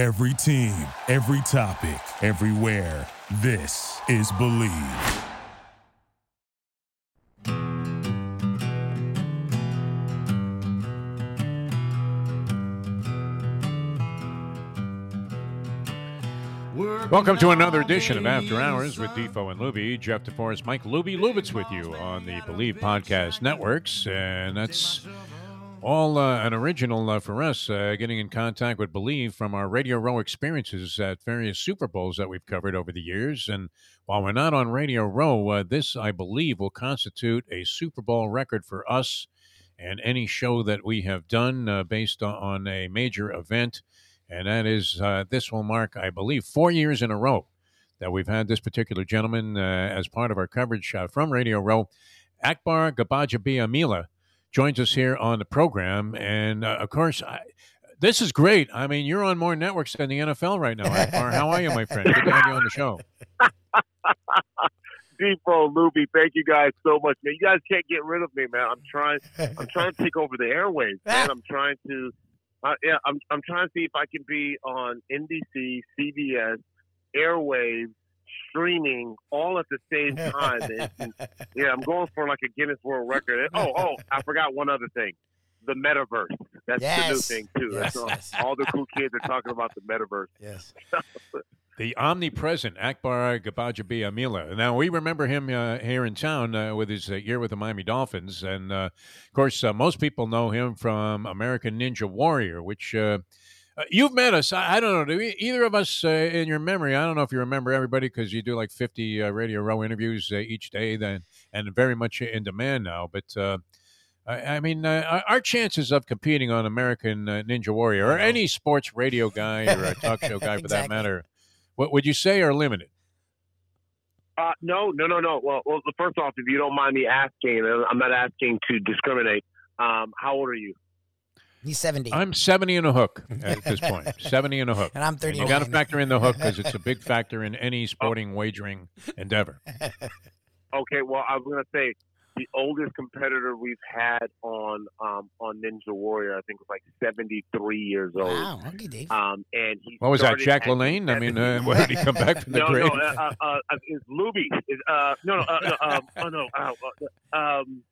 Every team, every topic, everywhere. This is Bleav. Welcome to another edition of After Hours with Defo and Luby. Jeff DeForest, Mike Luby Lubitz with you on the Bleav Podcast Networks. And that's all uh, an original uh, for us, uh, getting in contact with Bleav from our Radio Row experiences at various Super Bowls that we've covered over the years. And while we're not on Radio Row, uh, this, I believe, will constitute a Super Bowl record for us and any show that we have done uh, based on a major event and that is uh, this will mark, I believe, four years in a row that we've had this particular gentleman as part of our coverage from Radio Row. Akbar Gbajabiamila joins us here on the program, and uh, of course, I, this is great. I mean, you're on more networks than the NFL right now. How are you, my friend? Good to have you on the show. Defo, Luby, thank you guys so much, man. You guys can't get rid of me, man. I'm trying. I'm trying to take over the airwaves, man. I'm trying to uh, yeah, I'm I'm trying to see if I can be on NBC, CBS, airwaves, streaming all at the same time. and, yeah, I'm going for like a Guinness World Record. Oh, oh, I forgot one other thing. The metaverse. That's yes. the new thing too. Yes, all, yes. all the cool kids are talking about the metaverse. Yes. the omnipresent Akbar Gbajabiamila. Now we remember him uh, here in town uh, with his uh, year with the Miami Dolphins, and uh, of course, uh, most people know him from American Ninja Warrior, which. Uh, you've met us. I, I, don't know. Do either of us, in your memory, I don't know if you remember everybody because you do like 50 Radio Row interviews each day, then and very much in demand now. But I, I mean, uh, our chances of competing on American uh, Ninja Warrior or any sports radio guy or a talk show guy for that matter, what would you say are limited? Uh, no, no, no, no. Well, well, first off, if you don't mind me asking, I'm not asking to discriminate. Um, how old are you? He's 70. I'm 70 and a hook at this point. 70 and a hook. and I'm And 39. you got to factor in the hook because it's a big factor in any sporting wagering endeavor. Okay, well, I was gonna say the oldest competitor we've had on um, on Ninja Warrior, I think, was like 73 years old. Wow. Okay, Dave. Um, and he What was that, started Jack at LaLanne? I mean, uh, 70. what did he come back from the no, grave? no, uh, uh, uh, it's Luby. Is uh, no, no, uh, no, um, oh no, uh, uh, um,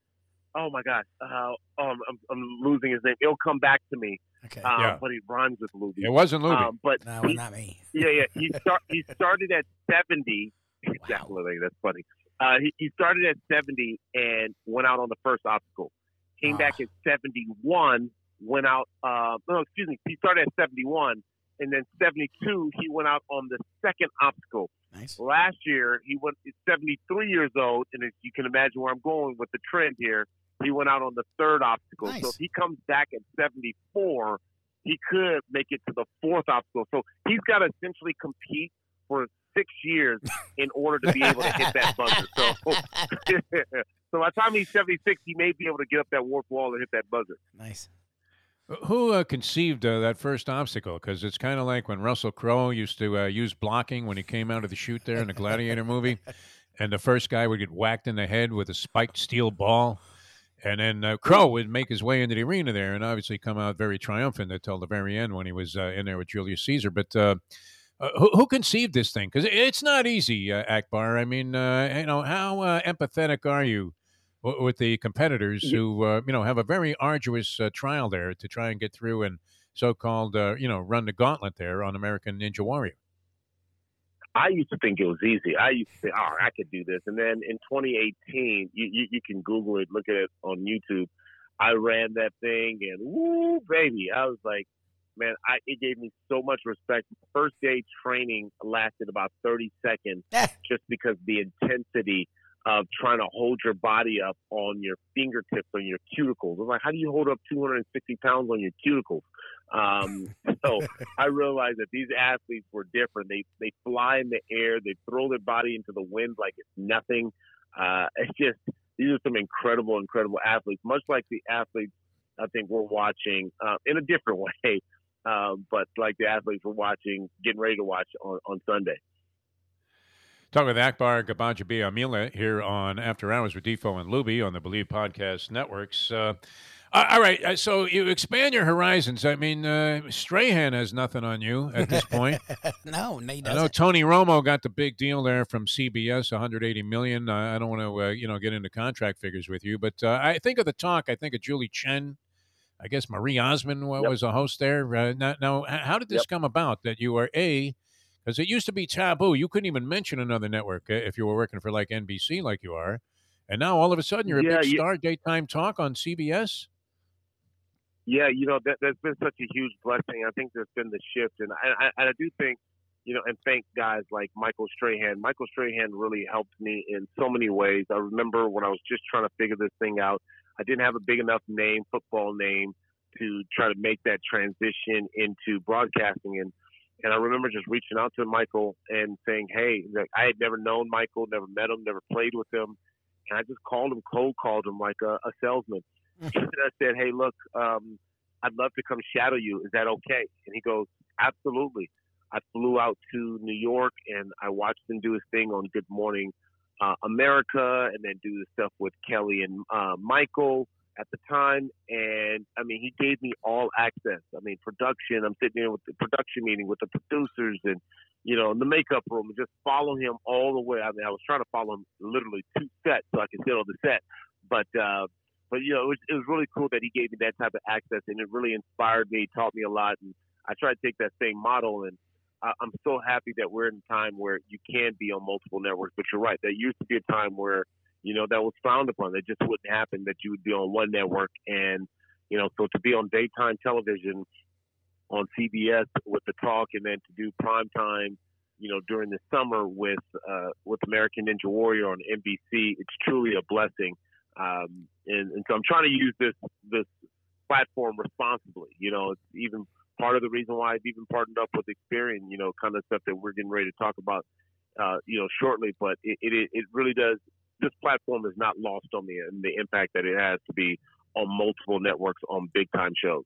oh my gosh, uh, oh, I'm, I'm, I'm losing his name. It'll come back to me. Okay. Um, Yeah. but he rhymes with Luby. it wasn't Luby. Um, but no, he- not me. yeah, yeah. He start he started at seventy. Jack Wow. LaLanne, that's funny. Uh, he, he started at seventy and went out on the first obstacle. Came Ah. back at seventy one. Went out. Uh, no, excuse me. He started at seventy one, and then seventy two. He went out on the second obstacle. Nice. Last year, he went 73 years old, and as you can imagine where I'm going with the trend here, he went out on the third obstacle. Nice. So if he comes back at 74, he could make it to the fourth obstacle. So he's got to essentially compete for six years in order to be able to hit that buzzer. So, so by the time he's 76, he may be able to get up that warp wall and hit that buzzer. Nice. Who uh, conceived uh, that first obstacle? Because it's kind of like when Russell Crowe used to uh, use blocking when he came out of the chute there in the Gladiator movie, and the first guy would get whacked in the head with a spiked steel ball, and then uh, Crowe would make his way into the arena there and obviously come out very triumphant until the very end when he was uh, in there with Julius Caesar. But uh, uh, who, who conceived this thing? Because it's not easy, uh, Akbar. I mean, uh, you know, how uh, empathetic are you? With the competitors who uh, you know have a very arduous uh, trial there to try and get through and so-called uh, you know run the gauntlet there on American Ninja Warrior. I used to think it was easy. I used to say, "Oh, I could do this." And then in 2018, you, you you can Google it, look at it on YouTube. I ran that thing, and woo, baby, I was like, man, I it gave me so much respect. First day training lasted about 30 seconds, just because the intensity of trying to hold your body up on your fingertips, on your cuticles. I'm like, how do you hold up 260 pounds on your cuticles? Um, so I realized that these athletes were different. They they fly in the air, they throw their body into the wind like it's nothing. Uh, it's just these are some incredible, incredible athletes. Much like the athletes I think we're watching uh, in a different way, um, but like the athletes we're watching, getting ready to watch on, on Sunday. Talking with Akbar Gbajabiamila here on After Hours with Defo and Luby on the Bleav Podcast Networks. Uh, all right, uh, so you expand your horizons. I mean, uh, Strahan has nothing on you at this point. no, no, he I doesn't. know Tony Romo got the big deal there from CBS, 180 million. Uh, I don't want to, uh, you know, get into contract figures with you, but uh, I think of the talk. I think of Julie Chen. I guess Marie Osmond wa- Yep. was a host there. Uh, now, now, how did this Yep. come about that you are a? Because it used to be taboo. You couldn't even mention another network uh, if you were working for like NBC, like you are, and now all of a sudden you're a Yeah, big you- star, daytime talk on CBS. Yeah, you know that that's been such a huge blessing. I think there's been the shift, and I, I, and I do think, you know, and thank guys like Michael Strahan. Michael Strahan really helped me in so many ways. I remember when I was just trying to figure this thing out, I didn't have a big enough name, football name, to try to make that transition into broadcasting. And and I remember just reaching out to Michael and saying, hey, like, I had never known Michael, never met him, never played with him, and I just called him, cold called him like a, a salesman. and I said, "Hey, look, um, I'd love to come shadow you. Is that okay?" And he goes, "Absolutely." I flew out to New York and I watched him do his thing on Good Morning uh, America, and then do the stuff with Kelly and uh, Michael at the time. And I mean, he gave me all access. I mean, production. I'm sitting there with the production meeting with the producers and you know, in the makeup room, and just follow him all the way. I mean, I was trying to follow him literally two sets so I could sit on the set, but. uh but you know, it was, it was really cool that he gave me that type of access, and it really inspired me, taught me a lot, and I try to take that same model. And I, I'm so happy that we're in a time where you can be on multiple networks. But you're right, there used to be a time where you know that was frowned upon. That just wouldn't happen. That you would be on one network, and you know, so to be on daytime television on CBS with the talk, and then to do prime time, you know, during the summer with uh, with American Ninja Warrior on NBC, it's truly a blessing. Um, and, and so I'm trying to use this this platform responsibly. You know, it's even part of the reason why I've even partnered up with Experian. You know, kind of stuff that we're getting ready to talk about. Uh, you know, shortly, but it, it it really does. This platform is not lost on me, and the impact that it has to be on multiple networks on big time shows.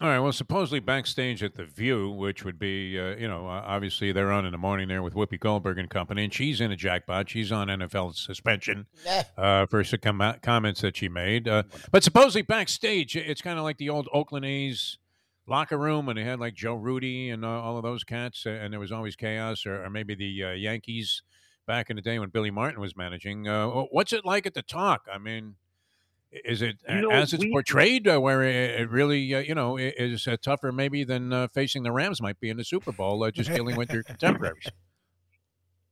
All right. Well, supposedly backstage at the View, which would be, uh, you know, uh, obviously they're on in the morning there with Whoopi Goldberg and company, and she's in a jackpot. She's on NFL suspension uh, for some com- comments that she made. Uh, but supposedly backstage, it's kind of like the old Oakland A's locker room, and they had like Joe Rudi and uh, all of those cats, uh, and there was always chaos, or, or maybe the uh, Yankees back in the day when Billy Martin was managing. Uh, what's it like at the talk? I mean, is it You know, as it's we- portrayed, uh, where it, really, uh, you know, is uh, tougher maybe than uh, facing the Rams might be in the Super Bowl, uh, just dealing with your contemporaries?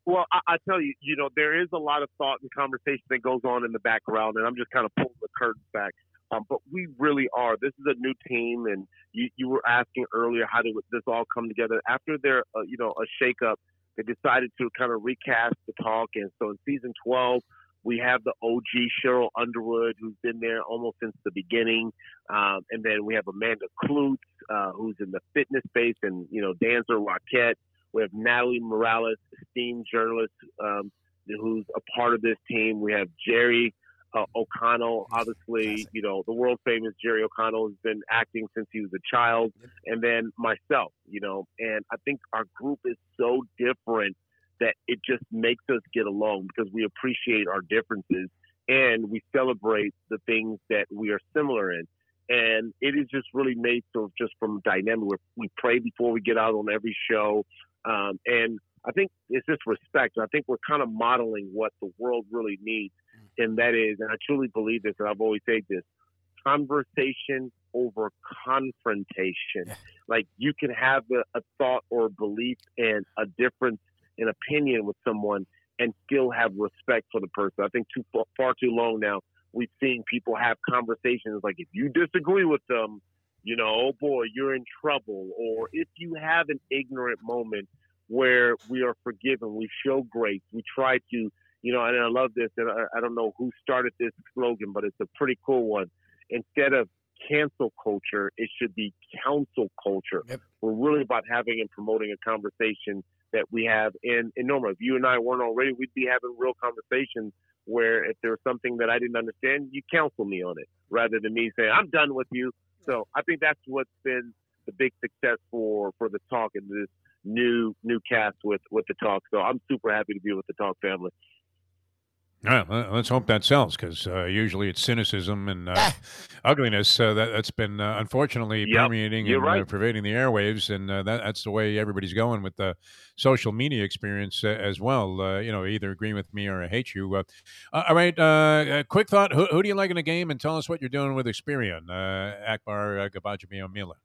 Well, I, I tell you, you know, there is a lot of thought and conversation that goes on in the background, and I'm just kind of pulling the curtains back. Um, but we really are. This is a new team, and you, you were asking earlier how did this all come together? After their, uh, you know, a shakeup, they decided to kind of recast the talk, and so in season 12, we have the OG Sheryl Underwood, who's been there almost since the beginning, um, and then we have Amanda Kloots, uh, who's in the fitness space, and you know, Dancer Rockette. We have Natalie Morales, esteemed journalist, um, who's a part of this team. We have Jerry uh, O'Connell, obviously, you know, the world famous Jerry O'Connell has been acting since he was a child, and then myself, you know, and I think our group is so different that it just makes us get along because we appreciate our differences and we celebrate the things that we are similar in. And it is just really made sort of just from dynamic where we pray before we get out on every show. Um, and I think it's just respect. I think we're kind of modeling what the world really needs. And that is, and I truly believe this, and I've always said this conversation over confrontation. Like you can have a, a thought or a belief and a difference in opinion with someone and still have respect for the person. I think too far, far too long now we've seen people have conversations like if you disagree with them, you know, oh boy, you're in trouble. Or if you have an ignorant moment where we are forgiven, we show grace, we try to, you know, and I love this, and I, I don't know who started this slogan, but it's a pretty cool one. Instead of cancel culture, it should be council culture. Yep. We're really about having and promoting a conversation that we have. And, and Norma, if you and I weren't already, we'd be having real conversations where if there was something that I didn't understand, you counsel me on it rather than me saying, I'm done with you. So I think that's what's been the big success for, for the talk and this new new cast with, with the talk. So I'm super happy to be with the talk family. Yeah, let's hope that sells because uh, usually it's cynicism and uh, Ah. ugliness uh, that, that's been uh, unfortunately Yep, permeating and uh, right. pervading the airwaves, and uh, that, that's the way everybody's going with the social media experience uh, as well. Uh, you know, either agree with me or I hate you. All right, quick thought: who, who do you like in the game, and tell us what you're doing with Experian, uh, Akbar uh, Gbajabiamila.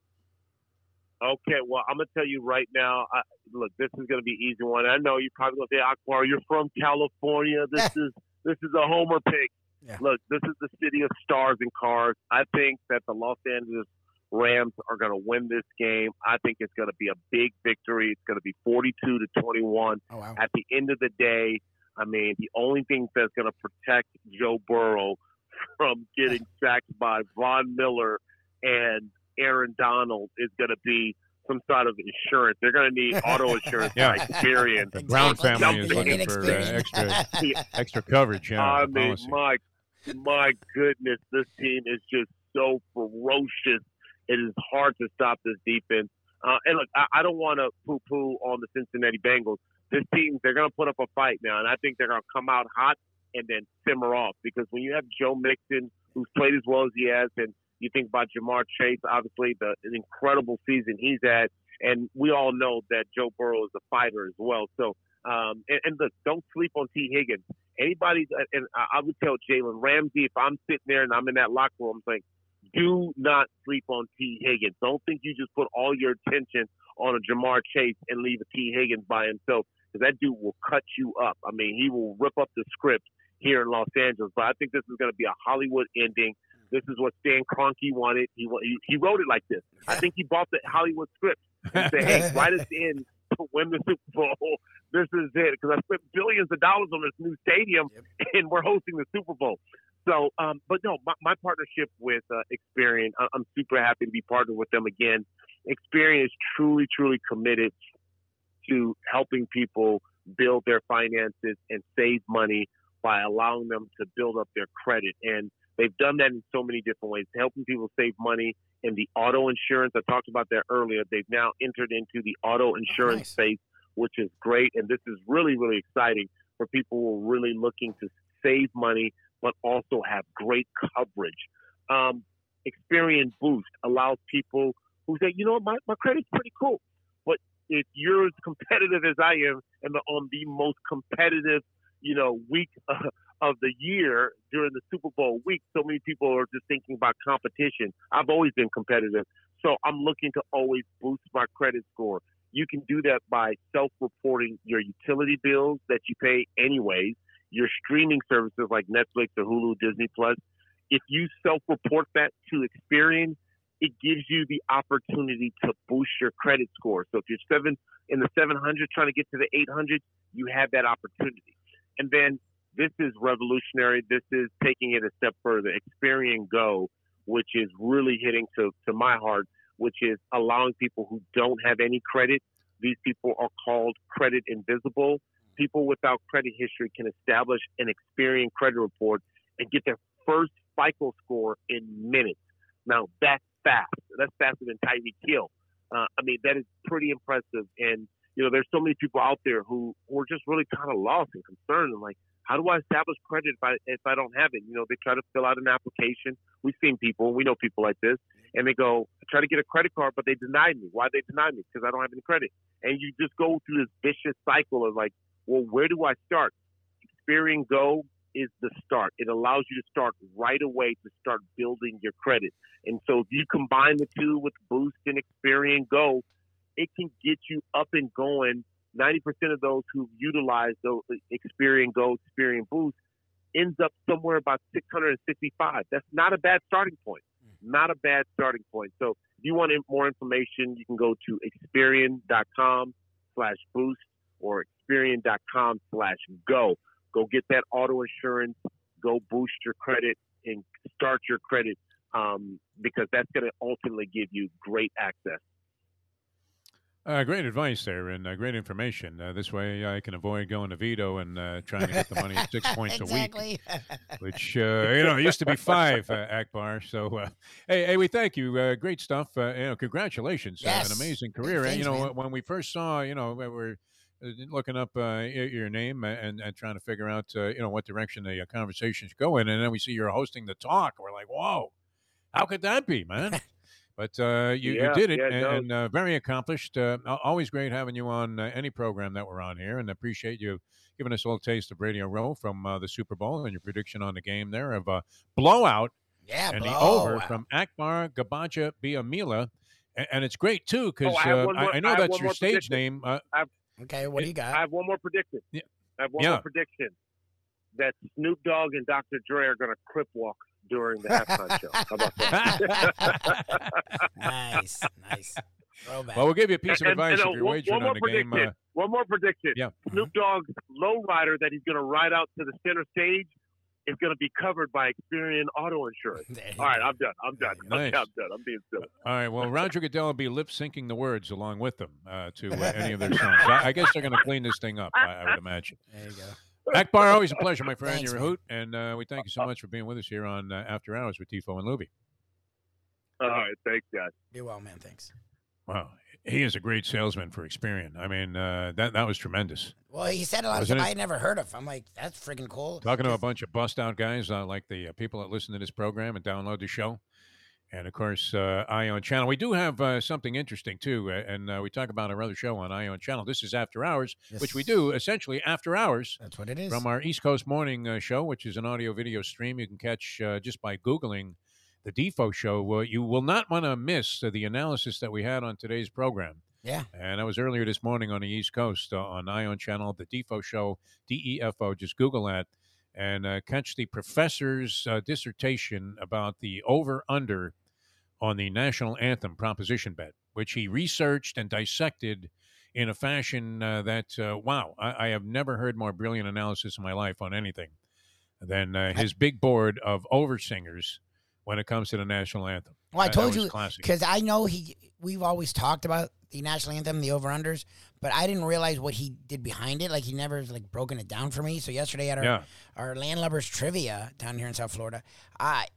Okay, well, I'm gonna tell you right now. I, look, this is gonna be an easy one. I know you're probably gonna say, Akbar, you're from California. This is this is a homer pick. Yeah. Look, this is the city of stars and cars. I think that the Los Angeles Rams are gonna win this game. I think it's gonna be a big victory. It's gonna be 42 to 21. Oh wow. At the end of the day, I mean, the only thing that's gonna protect Joe Burrow from getting sacked by Von Miller and Aaron Donald is going to be some sort of insurance. They're going to need auto insurance Yeah. by Experian. The Brown family is Jumping looking for uh, extra extra coverage. Yeah, I mean, my my goodness, this team is just so ferocious. It is hard to stop this defense. Uh, and look, I, I don't want to poo-poo on the Cincinnati Bengals. This team, they're going to put up a fight now, and I think they're going to come out hot and then simmer off. Because when you have Joe Mixon, who's played as well as he has, and you think about Ja'Marr Chase, obviously the, incredible season he's had, and we all know that Joe Burrow is a fighter as well. So, um, and, and look, don't sleep on Tee Higgins. Anybody, and I, I would tell Jalen Ramsey if I'm sitting there and I'm in that locker room, I'm saying, do not sleep on Tee Higgins. Don't think you just put all your attention on a Ja'Marr Chase and leave a Tee Higgins by himself because that dude will cut you up. I mean, he will rip up the script here in Los Angeles. But I think this is going to be a Hollywood ending. This is what Stan Kroenke wanted. He he, he wrote it like this. I think he bought the Hollywood script and said, "Hey, write us in to win the Super Bowl. This is it because I spent billions of dollars on this new stadium, and we're hosting the Super Bowl." So, um, but no, my, my partnership with uh, Experian, I- I'm super happy to be partnered with them again. Experian is truly, truly committed to helping people build their finances and save money by allowing them to build up their credit. And they've done that in so many different ways, helping people save money in the auto insurance. I talked about that earlier. They've now entered into the auto insurance nice. space, which is great. And this is really, really exciting for people who are really looking to save money, but also have great coverage. Um, Experian Boost allows people who say, you know what, my, my credit's pretty cool. But if you're as competitive as I am and the, on the most competitive, you know, week uh, of the year during the Super Bowl week, so many people are just thinking about competition. I've always been competitive. So I'm looking to always boost my credit score. You can do that by self-reporting your utility bills that you pay anyways, your streaming services like Netflix or Hulu, Disney Plus. If you self-report that to Experian, it gives you the opportunity to boost your credit score. So if you're seven in the 700 trying to get to the 800, you have that opportunity. And then this is revolutionary. This is taking it a step further. Experian Go, which is really hitting to, to my heart, which is allowing people who don't have any credit. These people are called credit invisible. People without credit history can establish an Experian credit report and get their first FICO score in minutes. Now that's fast. That's faster than Tyreek Hill. Uh, I mean, that is pretty impressive. And you know, there's so many people out there who are just really kind of lost and concerned and like, how do I establish credit if I if I don't have it? You know, they try to fill out an application. We've seen people, we know people like this, and they go I try to get a credit card, but they denied me. Why they deny me? Because I don't have any credit. And you just go through this vicious cycle of like, well, where do I start? Experian Go is the start. It allows you to start right away to start building your credit. And so if you combine the two with Boost and Experian Go, it can get you up and going. 90% of those who utilize the Experian Go, Experian Boost ends up somewhere about 665. That's not a bad starting point. Not a bad starting point. So if you want more information, you can go to Experian.com slash boost or Experian.com slash go. Go get that auto insurance, go boost your credit and start your credit um, because that's going to ultimately give you great access. Uh, great advice there and uh, great information. Uh, this way I can avoid going to veto and uh, trying to get the money at six points a week, which, uh, you know, it used to be five, uh, Akbar. So, uh, hey, hey, we thank you. Uh, great stuff. Uh, you know, congratulations. Uh, Yes. an amazing career. and, you know, man. when we first saw, you know, we we're looking up uh, your name and, and trying to figure out, uh, you know, what direction the uh, conversation's going. And then we see you're hosting the talk. We're like, whoa, how could that be, man? But uh, you, Yeah, you did it, yeah, and, no. and uh, very accomplished. Uh, always great having you on uh, any program that we're on here, and appreciate you giving us a little taste of Radio Row from uh, the Super Bowl and your prediction on the game there of a blowout Yeah, and blow. the over from Akbar Gabaja Biamila. And, and it's great too because Oh, I uh, I, I know I that's your stage prediction. name. Uh, Okay, what do you got? I have one more prediction. Yeah. I have one Yeah. more prediction that Snoop Dogg and Dr. Dre are going to crip walk during the halftime show. How about that? nice, nice. Throwback. well, we'll give you a piece of And- advice and, uh, if you're one, wagering one more on the game. prediction. Uh, one more prediction. Yeah. Snoop Dogg's lowrider that he's going to ride out to the center stage is going to be covered by Experian Auto Insurance. All right. I'm done. I'm done. Nice. Okay, I'm done. I'm being silly. all right. Well, Roger Goodell will be lip syncing the words along with them uh, to uh, any of their songs. I, I guess they're going to clean this thing up. I, I would imagine. There you go. Akbar, always a pleasure, my friend. Thanks, You're a hoot, and uh, we thank you so much for being with us here on uh, After Hours with Defo and Luby. All right, thanks, guys. Be well, man. Thanks. Wow, he is a great salesman for Experian. I mean, uh, that that was tremendous. Well, he said a lot of Wasn't stuff it? I had never heard of. I'm like, that's freaking cool. Talking to a bunch of bust out guys uh, like the uh, people that listen to this program and download the show. And of course, uh, Ion Channel. We do have uh, something interesting too, uh, and uh, we talk about our other show on Ion Channel. This is After Hours, which we do essentially after hours That's what it is. from our East Coast Morning uh, show, which is an audio video stream you can catch uh, just by Googling the Defo Show. Uh, you will not want to miss uh, the analysis that we had on today's program. yeah. And that was earlier this morning on the East Coast uh, on Ion Channel, the Defo Show, D E F O. Just Google that and uh, catch the professor's uh, dissertation about the over under on the national anthem proposition bet, which he researched and dissected in a fashion uh, that, uh, wow, I, I have never heard more brilliant analysis in my life on anything than uh, his big board of oversingers when it comes to the national anthem. Well, I told you because I know he. We've always talked about the national anthem, the over unders, but I didn't realize what he did behind it. Like he never like broken it down for me. So yesterday at our Yeah. our landlubbers trivia down here in South Florida, I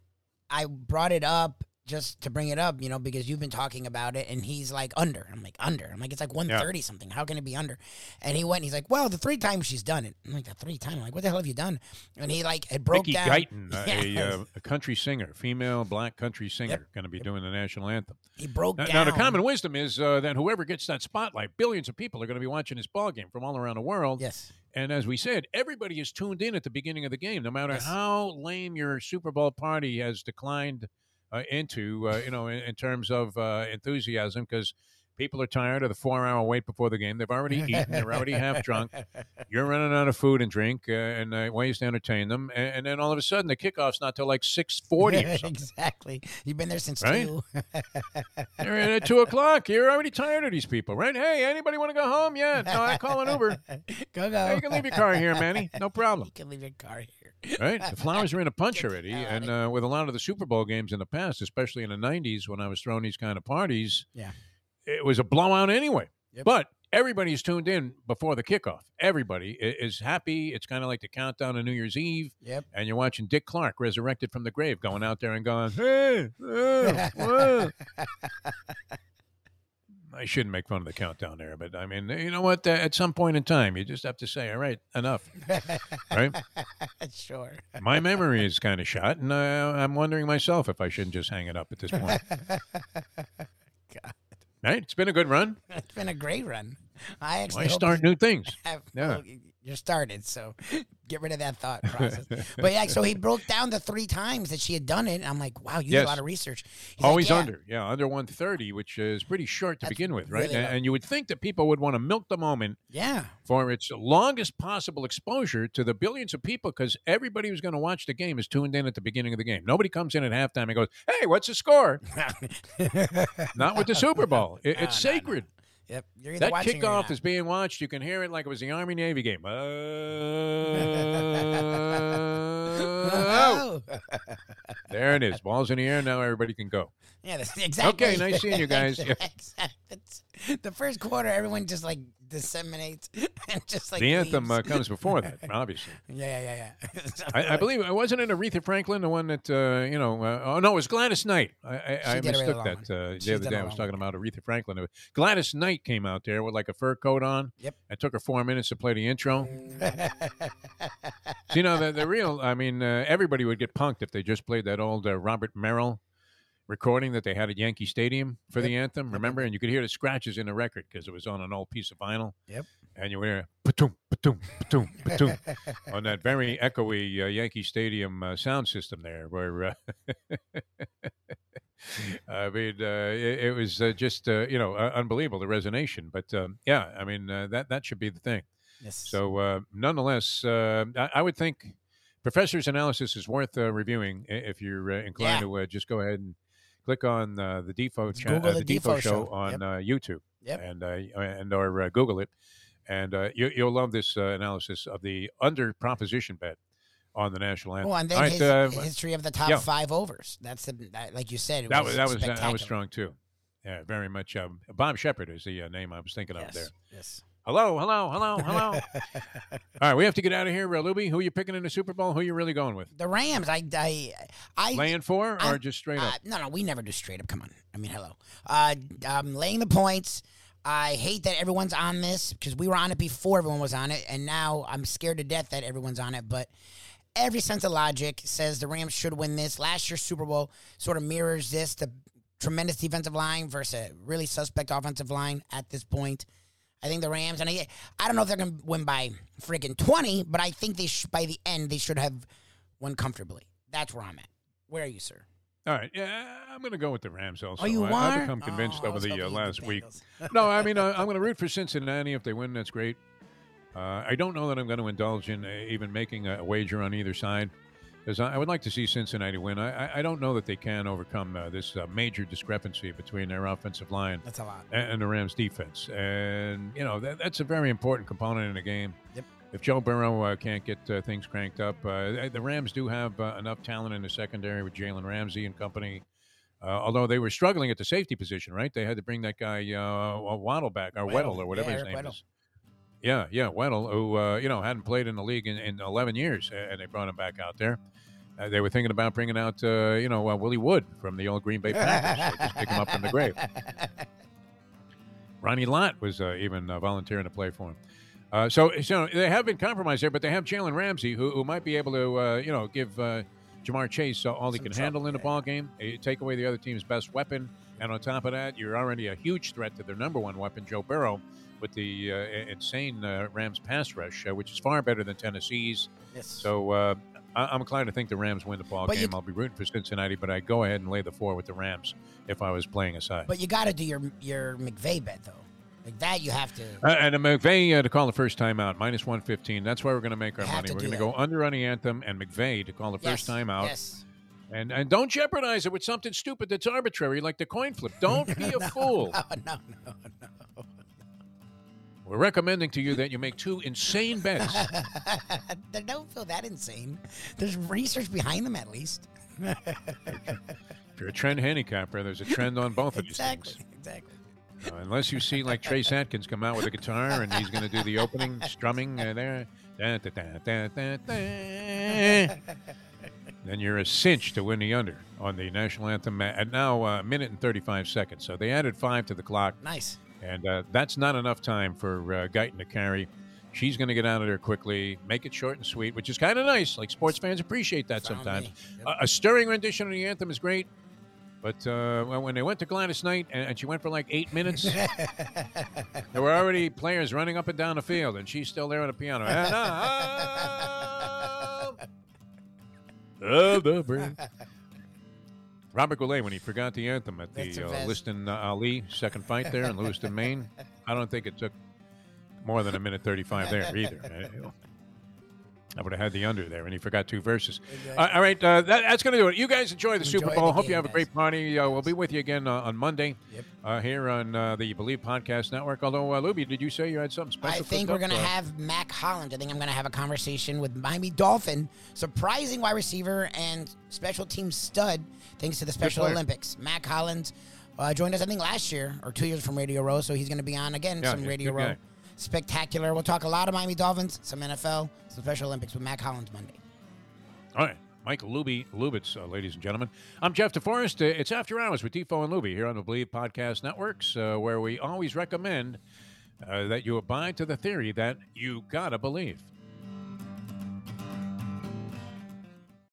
I brought it up just to bring it up, you know, because you've been talking about it, and he's like under. I'm like under. I'm like it's like 130 something. How can it be under? And he went. and He's like, well, the three times she's done it. I'm like the three times. I'm like, what the hell have you done? And he like it broke Mickey down. Guyton, uh, Yes. a, uh, a country singer, female black country singer, going to be doing the national anthem. he broke Now, down. now, the common wisdom is uh, that whoever gets that spotlight, billions of people are going to be watching this ball game from all around the world. Yes. And as we said, everybody is tuned in at the beginning of the game, no matter Yes. how lame your Super Bowl party has declined into, uh, you know, in, in terms of uh, enthusiasm, because people are tired of the four-hour wait before the game. They've already eaten. They're already half drunk. You're running out of food and drink uh, and uh, ways to entertain them, and, and then all of a sudden the kickoff's not till like six forty exactly. You've been there since Right? two. You're in at two o'clock. You're already tired of these people, right? Hey, anybody want to go home? Yeah, no, I call an Uber. go go. Hey, you can leave your car here, Manny. No problem. You can leave your car here. Right? The Flowers are in a punch already, and uh, with a lot of the Super Bowl games in the past, especially in the '90s when I was throwing these kind of parties, Yeah. It was a blowout anyway. Yep. But everybody's tuned in before the kickoff. Everybody is happy. It's kind of like the countdown to New Year's Eve. Yep. and you're watching Dick Clark resurrected from the grave, going out there and going, "Hey, uh, whoa." I shouldn't make fun of the countdown there, but I mean, you know what? At some point in time, you just have to say, "All right, enough." Right? sure. My memory is kind of shot, and uh, I'm wondering myself if I shouldn't just hang it up at this point. God. Right? It's been a good run. It's been a great run. I actually Why start new things? have, Yeah. You're started, so get rid of that thought process. but yeah, so he broke down the three times that she had done it. And I'm like, wow, you did a lot of research. He's like, Always "Yeah." under, yeah, under 130, which is pretty short to That's begin with, right? really and, and you would think that people would want to milk the moment Yeah. for its longest possible exposure to the billions of people because everybody who's going to watch the game is tuned in at the beginning of the game. Nobody comes in at halftime and goes, "Hey, what's the score?" Not with the Super Bowl. It- No, it's no, no. Yep. That kickoff is being watched. You can hear it like it was the Army Navy game. Oh, Oh. there it is. Balls in the air. Now everybody can go. yeah, that's exactly. Okay, nice seeing you guys. Yeah. Exact- The first quarter, everyone just like disseminates, and just like the anthem uh, leaves. comes before that, obviously. yeah, yeah, yeah. yeah. I, I believe it wasn't it Aretha Franklin, the one that uh, you know. Uh, oh no, it was Gladys Knight. I, I, She I did a really mistook long that one. uh, the other day. a I was long talking about Aretha Franklin. Gladys Knight came out there with like a fur coat on. Yep. It took her four minutes to play the intro. So, you know, the, the real. I mean, uh, everybody would get punked if they just played that old uh, Robert Merrill recording that they had at Yankee Stadium for the anthem. Remember, and you could hear the scratches in the record because it was on an old piece of vinyl. Yep. And you hear patum patum patum patum on that very echoey uh, Yankee Stadium uh, sound system there, where. Uh, I mean, uh, it, it was uh, just uh, you know uh, unbelievable the resonation. But um, yeah, I mean uh, that that should be the thing. yes. So, uh, nonetheless, uh, I, I would think Professor's analysis is worth uh, reviewing if you're uh, inclined Yeah. to uh, just go ahead and click on uh, the Defo cha- uh, the the Defo Defo show Show. on Yep. uh, YouTube, Yep. and uh, and or uh, Google it, and uh, you, you'll love this uh, analysis of the under proposition bet on the national anthem. Well, and then right, his uh, history of the top yeah. fiy overs. That's the that, like you said. It that was that was that, was strong too. Yeah, very much. Um, Bob Sheppard is the uh, name I was thinking of there. Yes. Hello, hello, hello, hello. All right, we have to get out of here, uh, Luby. Who are you picking in the Super Bowl? Who are you really going with? The Rams. I I I. Laying four or I'm- just straight uh, up? no, no, we never do straight up. Come on. I mean, hello. Uh, I'm laying the points. I hate that everyone's on this because we were on it before everyone was on it, and now I'm scared to death that everyone's on it. But every sense of logic says the Rams should win this. Last year's Super Bowl sort of mirrors this. The tremendous defensive line versus a really suspect offensive line at this point. I think the Rams, and I, I don't know if they're going to win by freaking 20, but I think they sh- by the end they should have won comfortably. That's where I'm at. Where are you, sir? All right, yeah, I'm going to go with the Rams also. Oh, you I, are? I've become convinced Oh, over the uh, last do week. No, I mean, uh, I'm going to root for Cincinnati. If they win, that's great. Uh, I don't know that I'm going to indulge in uh, even making a wager on either side because I, would like to see Cincinnati win. I, I, don't know that they can overcome uh, this uh, major discrepancy between their offensive line That's a lot. and, and the Rams' defense. And, you know, that, that's a very important component in the game. Yep. If Joe Burrow uh, can't get uh, things cranked up, uh, the Rams do have uh, enough talent in the secondary with Jalen Ramsey and company. Uh, although they were struggling at the safety position, right? They had to bring that guy uh, Waddle back, or Weddle. Weddle, or whatever Yeah, his name Weddle. is. Yeah, yeah, Weddle, who uh, you know hadn't played in the league in, in 11 years, and they brought him back out there. Uh, they were thinking about bringing out, uh, you know, uh, Willie Wood from the old Green Bay Packers. They just pick him up from the grave. Ronnie Lott was uh, even uh, volunteering to play for him. Uh, so, so they have been compromised there, but they have Jalen Ramsey, who, who might be able to, uh, you know, give uh, Ja'Marr Chase uh, all he Some can trouble, handle in a yeah. ball game. Take away the other team's best weapon, and on top of that, you're already a huge threat to their number one weapon, Joe Burrow, with the uh, insane uh, Rams pass rush, uh, which is far better than Tennessee's. yes. So uh, I- I'm inclined to think the Rams win the ball But you- game. I'll be rooting for Cincinnati, but I'd go ahead and lay the four with the Rams if I was playing a side. but you got to do your your McVay bet though. Like that, you have to. Uh, and a McVay uh, to call the first time out, minus 115. That's where we're going to make our You money. We're going to go under on the anthem and McVay to call the yes, first time out. Yes. And and don't jeopardize it with something stupid that's arbitrary like the coin flip. Don't be a fool. No, no, no, no. We're recommending to you that you make two insane bets. they don't feel that insane. There's research behind them, at least. if you're a trend handicapper, there's a trend on both of these exactly. things. Exactly. Uh, unless you see like Trace Atkins come out with a guitar and he's going to do the opening strumming uh, there. Da, da, da, da, da, da. then you're a cinch to win the under on the national anthem And now uh, a minute and 35 seconds. So they added five to the clock, Nice. And uh, that's not enough time for uh, Guyton to carry. She's going to get out of there quickly, make it short and sweet, which is kind of nice. Like sports fans appreciate that Found sometimes. Yep. A, a stirring rendition of the anthem is great, but uh, when they went to Gladys Knight and, and she went for like eight minutes, there were already players running up and down the field, and she's still there on the piano. And of the. Robert Goulet, when he forgot the anthem at the uh. Liston uh, Ali second fight there in Lewiston, Maine, I don't think it took more than a minute 35 there either. I would have had the under there, and he forgot two verses. Uh, all right, uh, that, that's going to do it. You guys enjoy the Super Bowl. the Hope you game, have a great party. Uh, we'll be with you again uh, on Monday Yep. uh, here on uh, the Bleav Podcast Network. Although, uh, Luby, did you say you had something special? I think we're going to have Mack Hollins. I think I'm going to have a conversation with Miami Dolphin, surprising wide receiver and special team stud, thanks to the Special. Olympics. Mack Hollins uh, joined us, I think, last year or two years from Radio Row, so he's going to be on again Yeah, some Radio Row. guy. Spectacular. We'll talk a lot of Miami Dolphins, some NFL, some Special Olympics with Mack Hollins Monday. All right. Michael Luby Lubitz, uh, ladies and gentlemen. I'm Jeff DeForest. Uh, it's After Hours with Defo and Luby here on the Bleav Podcast Networks, uh, where we always recommend uh, that you abide to the theory that you gotta believe.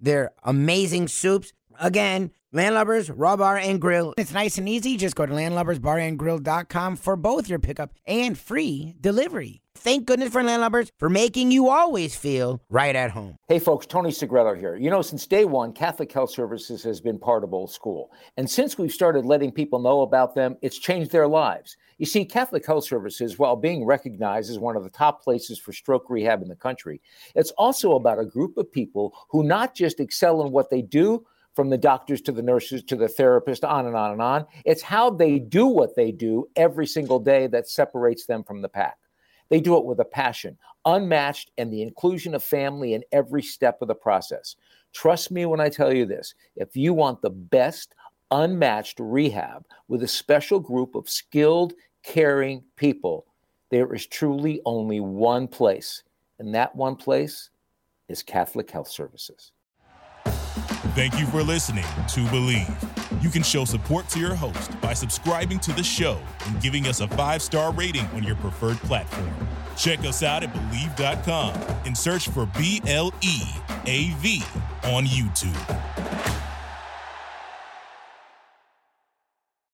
their amazing soups. Again, Landlubbers, Raw Bar and Grill. It's nice and easy. Just go to landlubbersbarandgrill.com for both your pickup and free delivery. Thank goodness for Landlubbers for making you always feel right at home. Hey folks, Tony Segreto here. You know, since day one, Catholic Health Services has been part of Old School. And since we've started letting people know about them, it's changed their lives. You see, Catholic Health Services, while being recognized as one of the top places for stroke rehab in the country, it's also about a group of people who not just excel in what they do, from the doctors to the nurses to the therapist, on and on and on. It's how they do what they do every single day that separates them from the pack. They do it with a passion, unmatched, and the inclusion of family in every step of the process. Trust me when I tell you this if you want the best, unmatched rehab with a special group of skilled, caring people, there is truly only one place, and that one place is Catholic Health Services. Thank you for listening to Bleav. You can show support to your host by subscribing to the show and giving us a five star rating on your preferred platform. Check us out at Bleav.com and search for B L E A V on YouTube.